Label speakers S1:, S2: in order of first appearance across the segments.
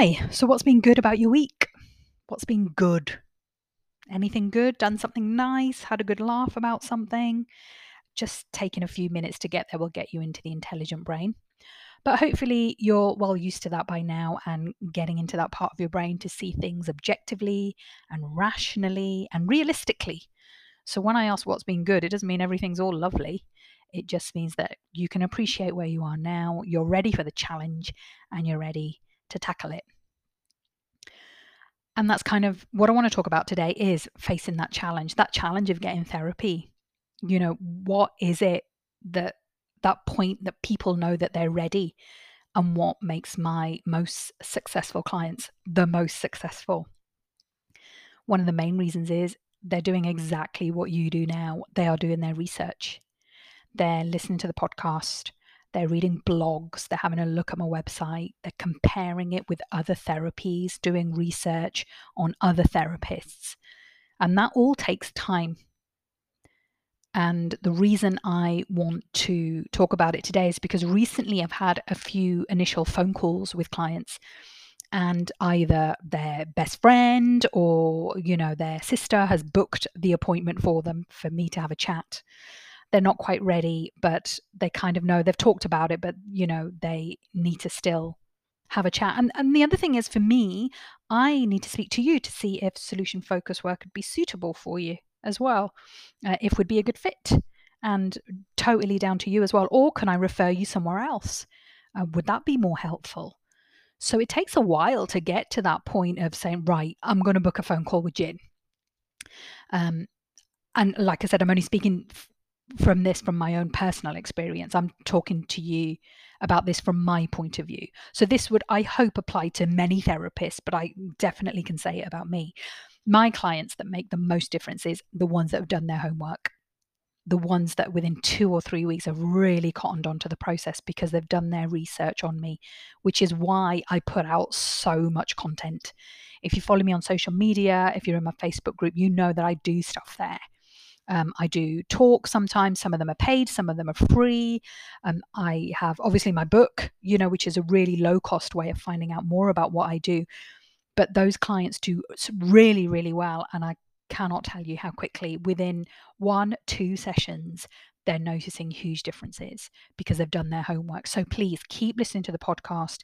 S1: Hi, so what's been good about your week? What's been good? Anything good? Done something nice? Had a good laugh about something? Just taking a few minutes to get there will get you into the intelligent brain. But hopefully, you're well used to that by now and getting into that part of your brain to see things objectively and rationally and realistically. So, when I ask what's been good, it doesn't mean everything's all lovely. It just means that you can appreciate where you are now, you're ready for the challenge, and you're ready to tackle it. And that's kind of what I want to talk about today is facing that challenge, that challenge of getting therapy. You know, what is it that that point that people know that they're ready and what makes my most successful clients the most successful? One of the main reasons is they're doing exactly what you do now. They are doing their research. They're listening to the podcast they're reading blogs, they're having a look at my website, they're comparing it with other therapies, doing research on other therapists. And that all takes time. And the reason I want to talk about it today is because recently I've had a few initial phone calls with clients and either their best friend or you know their sister has booked the appointment for them for me to have a chat they're not quite ready, but they kind of know they've talked about it, but you know, they need to still have a chat. And and the other thing is for me, I need to speak to you to see if solution focused work would be suitable for you as well, uh, if would be a good fit, and totally down to you as well. Or can I refer you somewhere else? Uh, would that be more helpful? So it takes a while to get to that point of saying, right, I'm going to book a phone call with Gin. Um, and like I said, I'm only speaking from this from my own personal experience. I'm talking to you about this from my point of view. So this would, I hope, apply to many therapists, but I definitely can say it about me. My clients that make the most difference is the ones that have done their homework. The ones that within two or three weeks have really cottoned onto the process because they've done their research on me, which is why I put out so much content. If you follow me on social media, if you're in my Facebook group, you know that I do stuff there. Um, I do talks sometimes. Some of them are paid, some of them are free. Um, I have obviously my book, you know, which is a really low cost way of finding out more about what I do. But those clients do really, really well. And I cannot tell you how quickly, within one, two sessions, they're noticing huge differences because they've done their homework. So please keep listening to the podcast.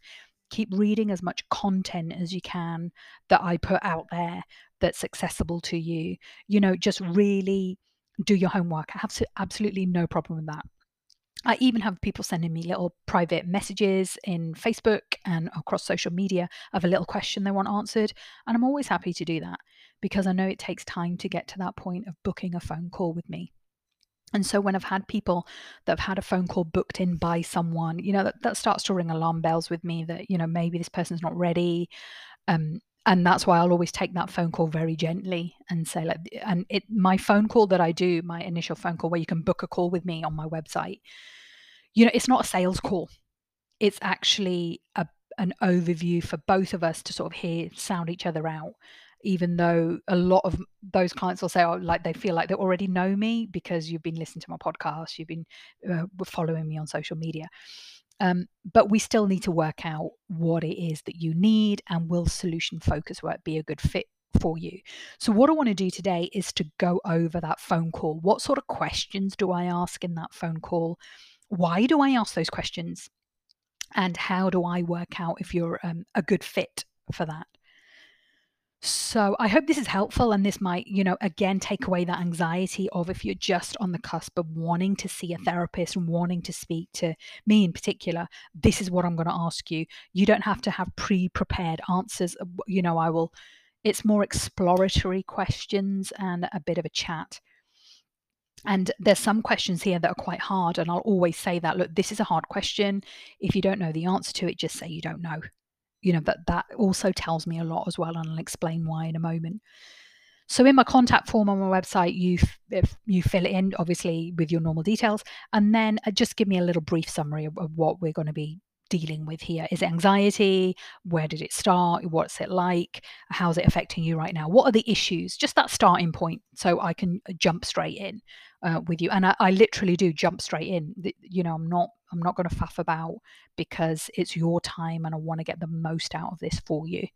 S1: Keep reading as much content as you can that I put out there that's accessible to you. You know, just really do your homework. I have absolutely no problem with that. I even have people sending me little private messages in Facebook and across social media of a little question they want answered. And I'm always happy to do that because I know it takes time to get to that point of booking a phone call with me. And so when I've had people that have had a phone call booked in by someone, you know, that, that starts to ring alarm bells with me that, you know, maybe this person's not ready. Um, and that's why I'll always take that phone call very gently and say like and it my phone call that I do my initial phone call where you can book a call with me on my website you know it's not a sales call. It's actually a an overview for both of us to sort of hear sound each other out even though a lot of those clients will say oh like they feel like they already know me because you've been listening to my podcast you've been uh, following me on social media um, but we still need to work out what it is that you need and will solution focus work be a good fit for you. So, what I want to do today is to go over that phone call. What sort of questions do I ask in that phone call? Why do I ask those questions? And how do I work out if you're um, a good fit for that? So I hope this is helpful and this might, you know, again take away that anxiety of if you're just on the cusp of wanting to see a therapist and wanting to speak to me in particular, this is what I'm going to ask you. You don't have to have pre-prepared answers. Uh, you know, I will it's more exploratory questions and a bit of a chat. And there's some questions here that are quite hard and I'll always say that look, this is a hard question. If you don't know the answer to it, just say you don't know you know that that also tells me a lot as well and i'll explain why in a moment. So in my contact form on my website you if you fill it in obviously with your normal details and then uh, just give me a little brief summary of, of what we're going to be dealing with here? Is it anxiety? Where did it start? What's it like? How's it affecting you right now? What are the issues? Just that starting point so I can jump straight in uh, with you. And I, I, literally do jump straight in. You know, I'm not I'm not going to faff about because it's your time and I want to get the most out of this for you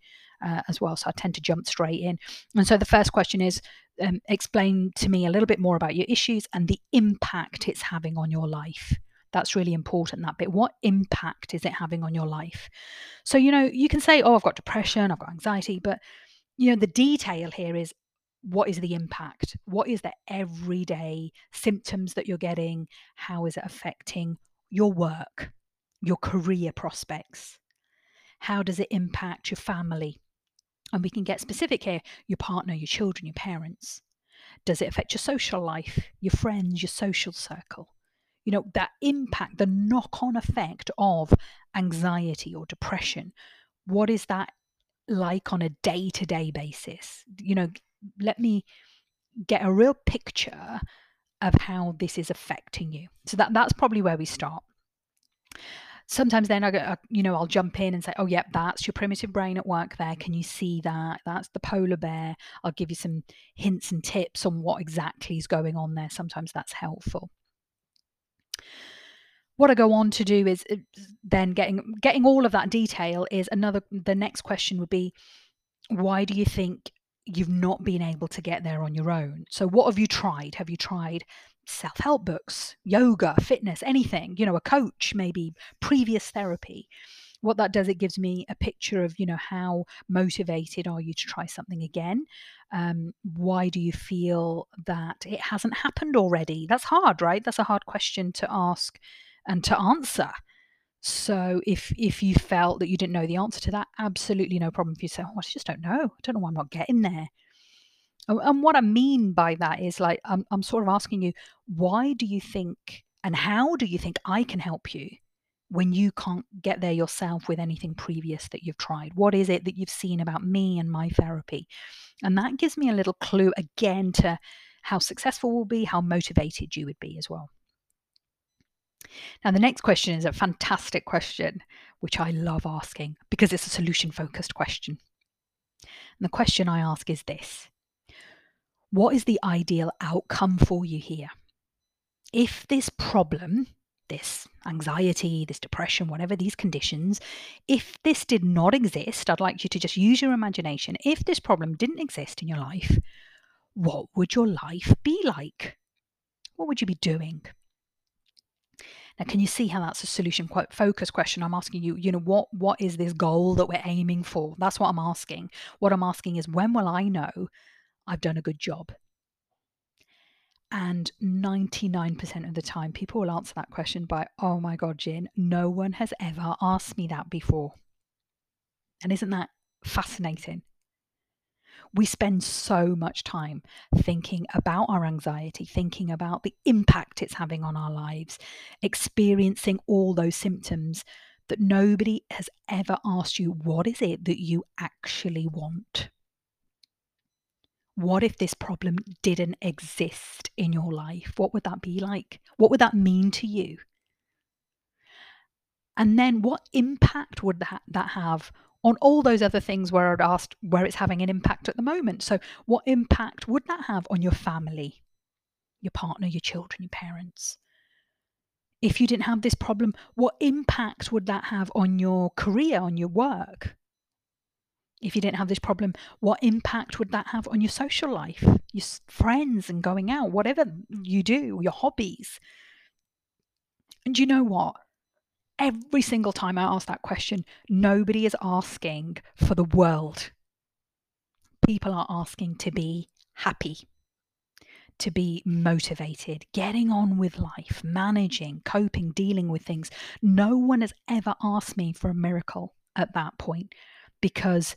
S1: uh, as well. So I tend to jump straight in. And so the first question is um, explain to me a little bit more about your issues and the impact it's having on your life. That's really important, that bit. What impact is it having on your life? So, you know, you can say, oh, I've got depression, I've got anxiety, but, you know, the detail here is what is the impact? What is the everyday symptoms that you're getting? How is it affecting your work, your career prospects? How does it impact your family? And we can get specific here your partner, your children, your parents. Does it affect your social life, your friends, your social circle? You know, that impact, the knock on effect of anxiety or depression. What is that like on a day to day basis? You know, let me get a real picture of how this is affecting you. So that that's probably where we start sometimes then I, go, uh, you know, I'll jump in and say, oh, yep, that's your primitive brain at work there. Can you see that? That's the polar bear. I'll give you some hints and tips on what exactly is going on there. Sometimes that's helpful. What I go on to do is uh, then getting getting all of that detail is another the next question would be why do you think you've not been able to get there on your own? So what have you tried? Have you tried self help books, yoga, fitness, anything, you know, a coach, maybe previous therapy. What that does, it gives me a picture of, you know, how motivated are you to try something again? Um, why do you feel that it hasn't happened already? That's hard, right? That's a hard question to ask and to answer. So if if you felt that you didn't know the answer to that, absolutely no problem If you. Say, oh, I just don't know. I don't know why I'm not getting there. And what I mean by that is like, I'm, I'm sort of asking you, why do you think and how do you think I can help you when you can't get there yourself with anything previous that you've tried? What is it that you've seen about me and my therapy? And that gives me a little clue again to how successful we'll be, how motivated you would be as well. Now, the next question is a fantastic question, which I love asking because it's a solution focused question. And the question I ask is this what is the ideal outcome for you here? If this problem, this anxiety, this depression, whatever these conditions, if this did not exist, I'd like you to just use your imagination. If this problem didn't exist in your life, what would your life be like? What would you be doing? Now, can you see how that's a solution focused question? I'm asking you, you know, what what is this goal that we're aiming for? That's what I'm asking. What I'm asking is when will I know I've done a good job. And 99% of the time, people will answer that question by, oh my God, Gin, no one has ever asked me that before. And isn't that fascinating? We spend so much time thinking about our anxiety, thinking about the impact it's having on our lives, experiencing all those symptoms that nobody has ever asked you, what is it that you actually want? what if this problem didn't exist in your life? What would that be like? What would that mean to you? And then what impact would that, that have on all those other things where I'd asked where it's having an impact at the moment? So, what impact would that have on your family, your partner, your children, your parents? If you didn't have this problem, what impact would that have on your career, on your work? if you didn't have this problem, what impact would that have on your social life, your friends, and going out, whatever you do, your hobbies? And you know what? Every single time I ask that question, nobody is asking for the world. People are asking to be happy, to be motivated, getting on with life, managing, coping, dealing with things. No one has ever asked me for a miracle at that point because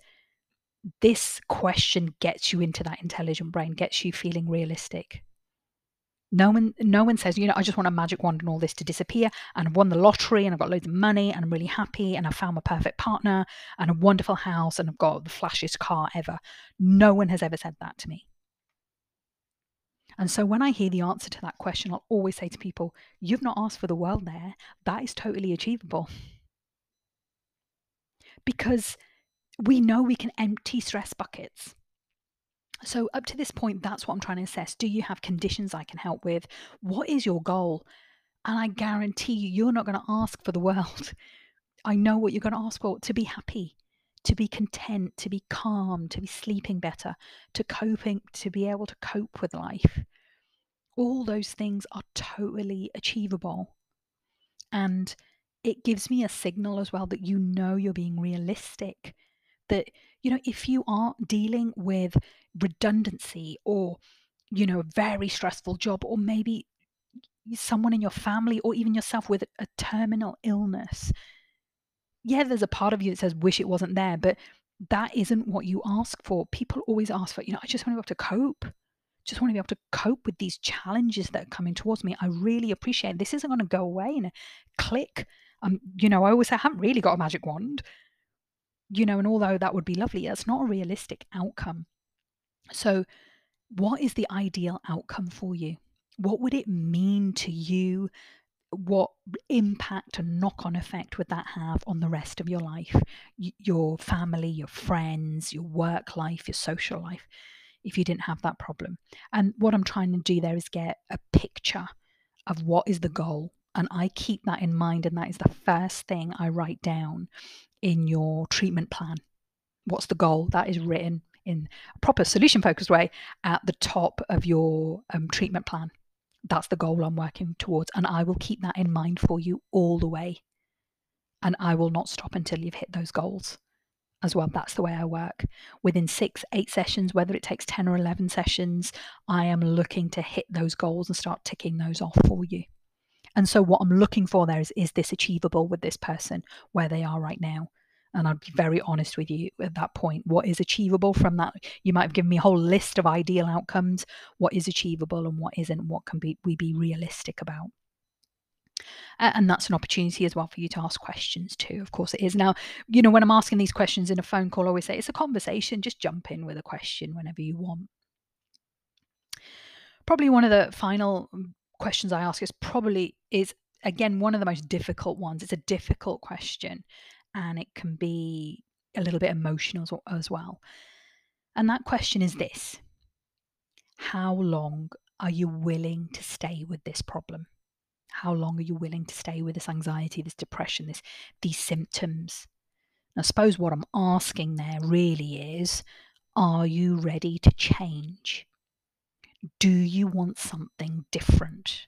S1: this question gets you into that intelligent brain, gets you feeling realistic. No one, no one says, you know, I just want a magic wand and all this to disappear. And I've won the lottery and I've got loads of money and I'm really happy and I've found my perfect partner and a wonderful house and I've got the flashiest car ever. No one has ever said that to me. And so when I hear the answer to that question, I'll always say to people, You've not asked for the world there. That is totally achievable. because we know we can empty stress buckets. So, up to this point, that's what I'm trying to assess. Do you have conditions I can help with? What is your goal? And I guarantee you, you're not going to ask for the world. I know what you're going to ask for to be happy, to be content, to be calm, to be sleeping better, to coping, to be able to cope with life. All those things are totally achievable. And it gives me a signal as well that you know you're being realistic. That, you know, if you are dealing with redundancy or, you know, a very stressful job, or maybe someone in your family or even yourself with a terminal illness, yeah, there's a part of you that says, wish it wasn't there, but that isn't what you ask for. People always ask for, you know, I just want to be able to cope. Just want to be able to cope with these challenges that are coming towards me. I really appreciate it. this isn't going to go away in a click. Um, you know, I always say I haven't really got a magic wand. You know, and although that would be lovely, that's not a realistic outcome. So, what is the ideal outcome for you? What would it mean to you what impact and knock on effect would that have on the rest of your life, your family, your friends, your work life, your social life, if you didn't have that problem? And what I'm trying to do there is get a picture of what is the goal. And I keep that in mind, and that is the first thing I write down in your treatment plan. What's the goal? That is written in a proper solution focused way at the top of your um, treatment plan that's the goal I'm working towards. And I will keep that in mind for you all the way. And I will not stop until you've hit those goals as well. That's the way I work. Within six, eight sessions, whether it takes 10 or 11 sessions, I am looking to hit those goals and start ticking those off for you. And so, what I'm looking for there is is this achievable with this person where they are right now? and I'd be very honest with you at that point. What is achievable from that? You might have given me a whole list of ideal outcomes. What is achievable and what isn't? What can be we be realistic about? and that's an opportunity as well for you to ask questions too of course it is now you know when i'm asking these questions in a phone call i always say it's a conversation just jump in with a question whenever you want probably one of the final mm, questions i ask is probably is again one of the most difficult ones it's a difficult question and it can be a little bit emotional as well. And that question is this How long are you willing to stay with this problem? How long are you willing to stay with this anxiety, this depression, this, these symptoms? I suppose what I'm asking there really is Are you ready to change? Do you want something different?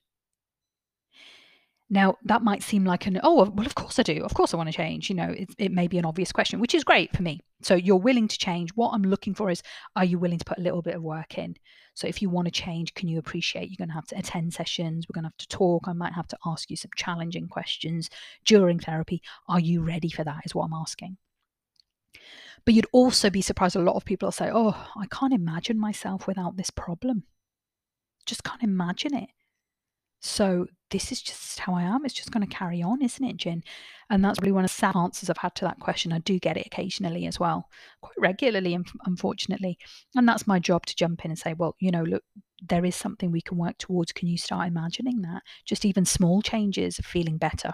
S1: Now, that might seem like an, oh, well, of course I do. Of course I want to change. You know, it, it may be an obvious question, which is great for me. So you're willing to change. What I'm looking for is, are you willing to put a little bit of work in? So if you want to change, can you appreciate you're going to have to attend sessions? We're going to have to talk. I might have to ask you some challenging questions during therapy. Are you ready for that? Is what I'm asking. But you'd also be surprised. A lot of people will say, oh, I can't imagine myself without this problem. Just can't imagine it. So this is just how I am. It's just going to carry on, isn't it, Gin? And that's really one of the sad answers I've had to that question. I do get it occasionally as well, quite regularly, unfortunately. And that's my job to jump in and say, well, you know, look, there is something we can work towards. Can you start imagining that? Just even small changes of feeling better.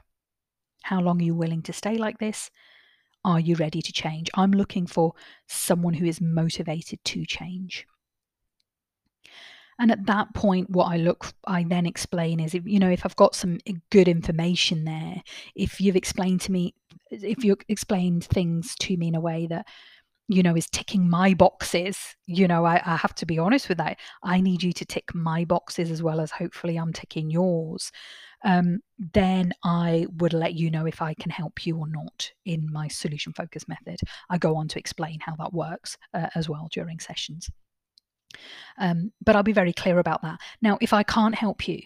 S1: How long are you willing to stay like this? Are you ready to change? I'm looking for someone who is motivated to change. And at that point, what I look, I then explain is, if, you know, if I've got some good information there, if you've explained to me, if you've explained things to me in a way that, you know, is ticking my boxes, you know, I, I have to be honest with that. I need you to tick my boxes as well as hopefully I'm ticking yours. Um, then I would let you know if I can help you or not in my solution focus method. I go on to explain how that works uh, as well during sessions. Um, but I'll be very clear about that. Now, if I can't help you,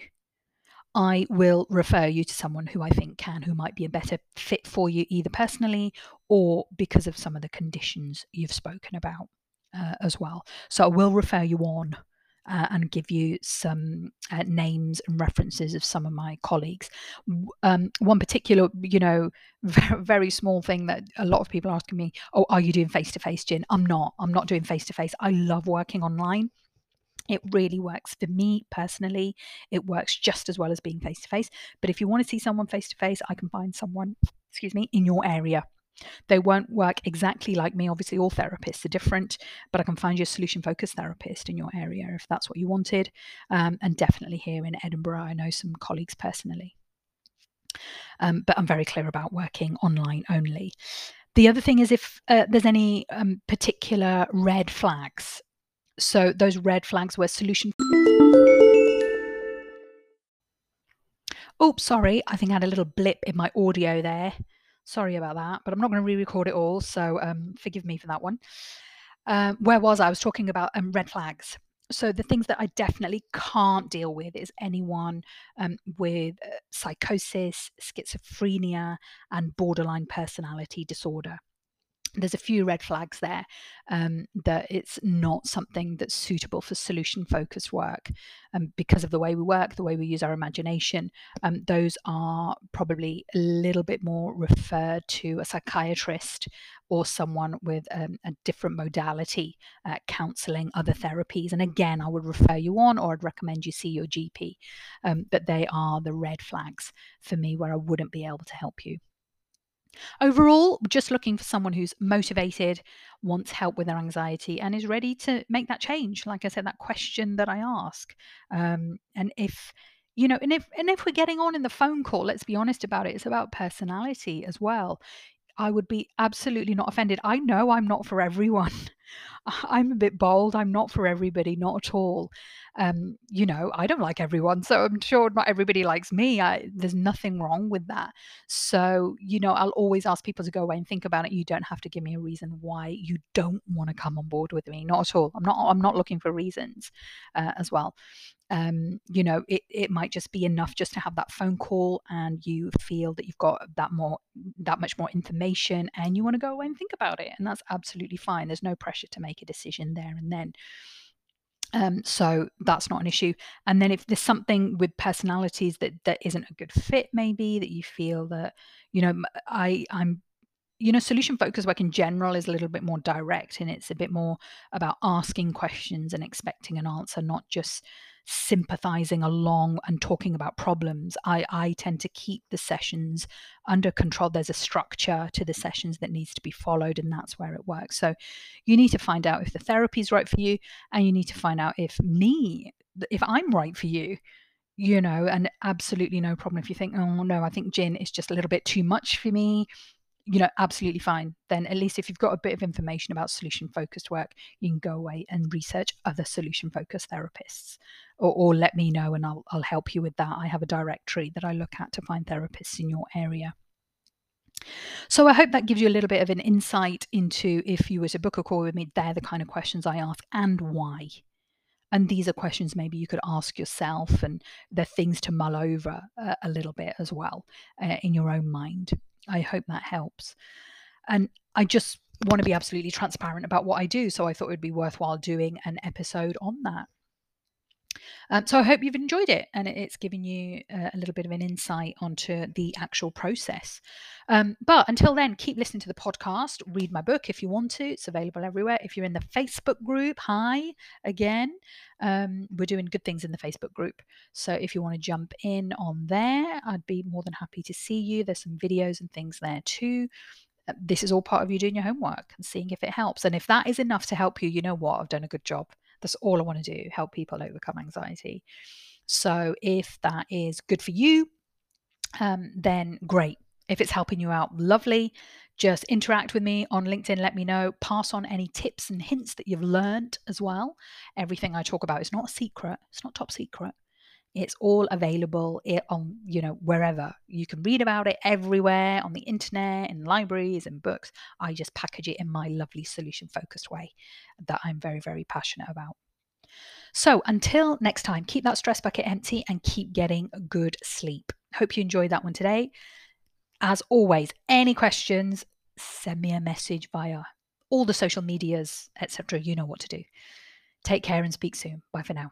S1: I will refer you to someone who I think can, who might be a better fit for you, either personally or because of some of the conditions you've spoken about uh, as well. So I will refer you on uh, and give you some uh, names and references of some of my colleagues. Um, one particular, you know, very, small thing that a lot of people are asking me, "Oh, are you doing face to face, Gin?" I'm not. I'm not doing face to face. I love working online. It really works for me personally. It works just as well as being face to face. But if you want to see someone face to face, I can find someone, excuse me, in your area They won't work exactly like me. Obviously, all therapists are different, but I can find you a solution focused therapist in your area if that's what you wanted. Um, and definitely here in Edinburgh, I know some colleagues personally. Um, but I'm very clear about working online only. The other thing is if uh, there's any um, particular red flags. So those red flags were solution. Oops, sorry. I think I had a little blip in my audio there. Sorry about that, but I'm not going to re-record it all, so um, forgive me for that one. Um, where was I? I was talking about um, red flags. So the things that I definitely can't deal with is anyone um, with uh, psychosis, schizophrenia, and borderline personality disorder there's a few red flags there um, that it's not something that's suitable for solution focused work um, because of the way we work the way we use our imagination um, those are probably a little bit more referred to a psychiatrist or someone with um, a different modality uh, counseling other therapies and again i would refer you on or i'd recommend you see your gp um, but they are the red flags for me where i wouldn't be able to help you Overall, just looking for someone who's motivated, wants help with their anxiety, and is ready to make that change. Like I said, that question that I ask, um, and if you know, and if and if we're getting on in the phone call, let's be honest about it. It's about personality as well. I would be absolutely not offended. I know I'm not for everyone. I'm a bit bold. I'm not for everybody, not at all. Um, you know, I don't like everyone, so I'm sure not everybody likes me. I, there's nothing wrong with that. So, you know, I'll always ask people to go away and think about it. You don't have to give me a reason why you don't want to come on board with me. Not at all. I'm not. I'm not looking for reasons uh, as well um, you know, it, it might just be enough just to have that phone call and you feel that you've got that more, that much more information and you want to go away and think about it. And that's absolutely fine. There's no pressure to make a decision there and then. Um, so that's not an issue. And then if there's something with personalities that that isn't a good fit, maybe that you feel that, you know, I I'm you know, solution focused work in general is a little bit more direct and it's a bit more about asking questions and expecting an answer, not just sympathizing along and talking about problems. I, I tend to keep the sessions under control. There's a structure to the sessions that needs to be followed, and that's where it works. So you need to find out if the therapy is right for you, and you need to find out if me, if I'm right for you you know, and absolutely no problem if you think, oh no, I think Gin is just a little bit too much for me you know, absolutely fine. Then at least if you've got a bit of information about solution focused work, you can go away and research other solution focused therapists or, or let me know and I'll, I'll help you with that. I have a directory that I look at to find therapists in your area. So I hope that gives you a little bit of an insight into if you were to book a call with me, they're the kind of questions I ask and why. And these are questions maybe you could ask yourself, and they're things to mull over uh, a little bit as well uh, in your own mind. I hope that helps. And I just want to be absolutely transparent about what I do. So I thought it would be worthwhile doing an episode on that. Um, so I hope you've enjoyed it and it's given you uh, a little bit of an insight onto the actual process. Um, but until then, keep listening to the podcast. Read my book if you want to. It's available everywhere. If you're in the Facebook group, hi again. Um, we're doing good things in the Facebook group. So if you want to jump in on there, I'd be more than happy to see you. There's some videos and things there too uh, this is all part of you doing your homework and seeing if it helps. And if that is enough to help you, you know what? I've done a good job. That's all I want to do help people overcome anxiety. So if that is good for you, um, then great. If it's helping you out, lovely. Just interact with me on LinkedIn. Let me know. Pass on any tips and hints that you've learned as well. Everything I talk about is not a secret, it's not top secret. It's all available on, you know, wherever. You can read about it everywhere on the internet, in libraries and books. I just package it in my lovely solution focused way that I'm very, very passionate about. So until next time, keep that stress bucket empty and keep getting good sleep. Hope you enjoyed that one today. As always, any questions, send me a message via all the social medias, etc. You know what to do. Take care and speak soon. Bye for now.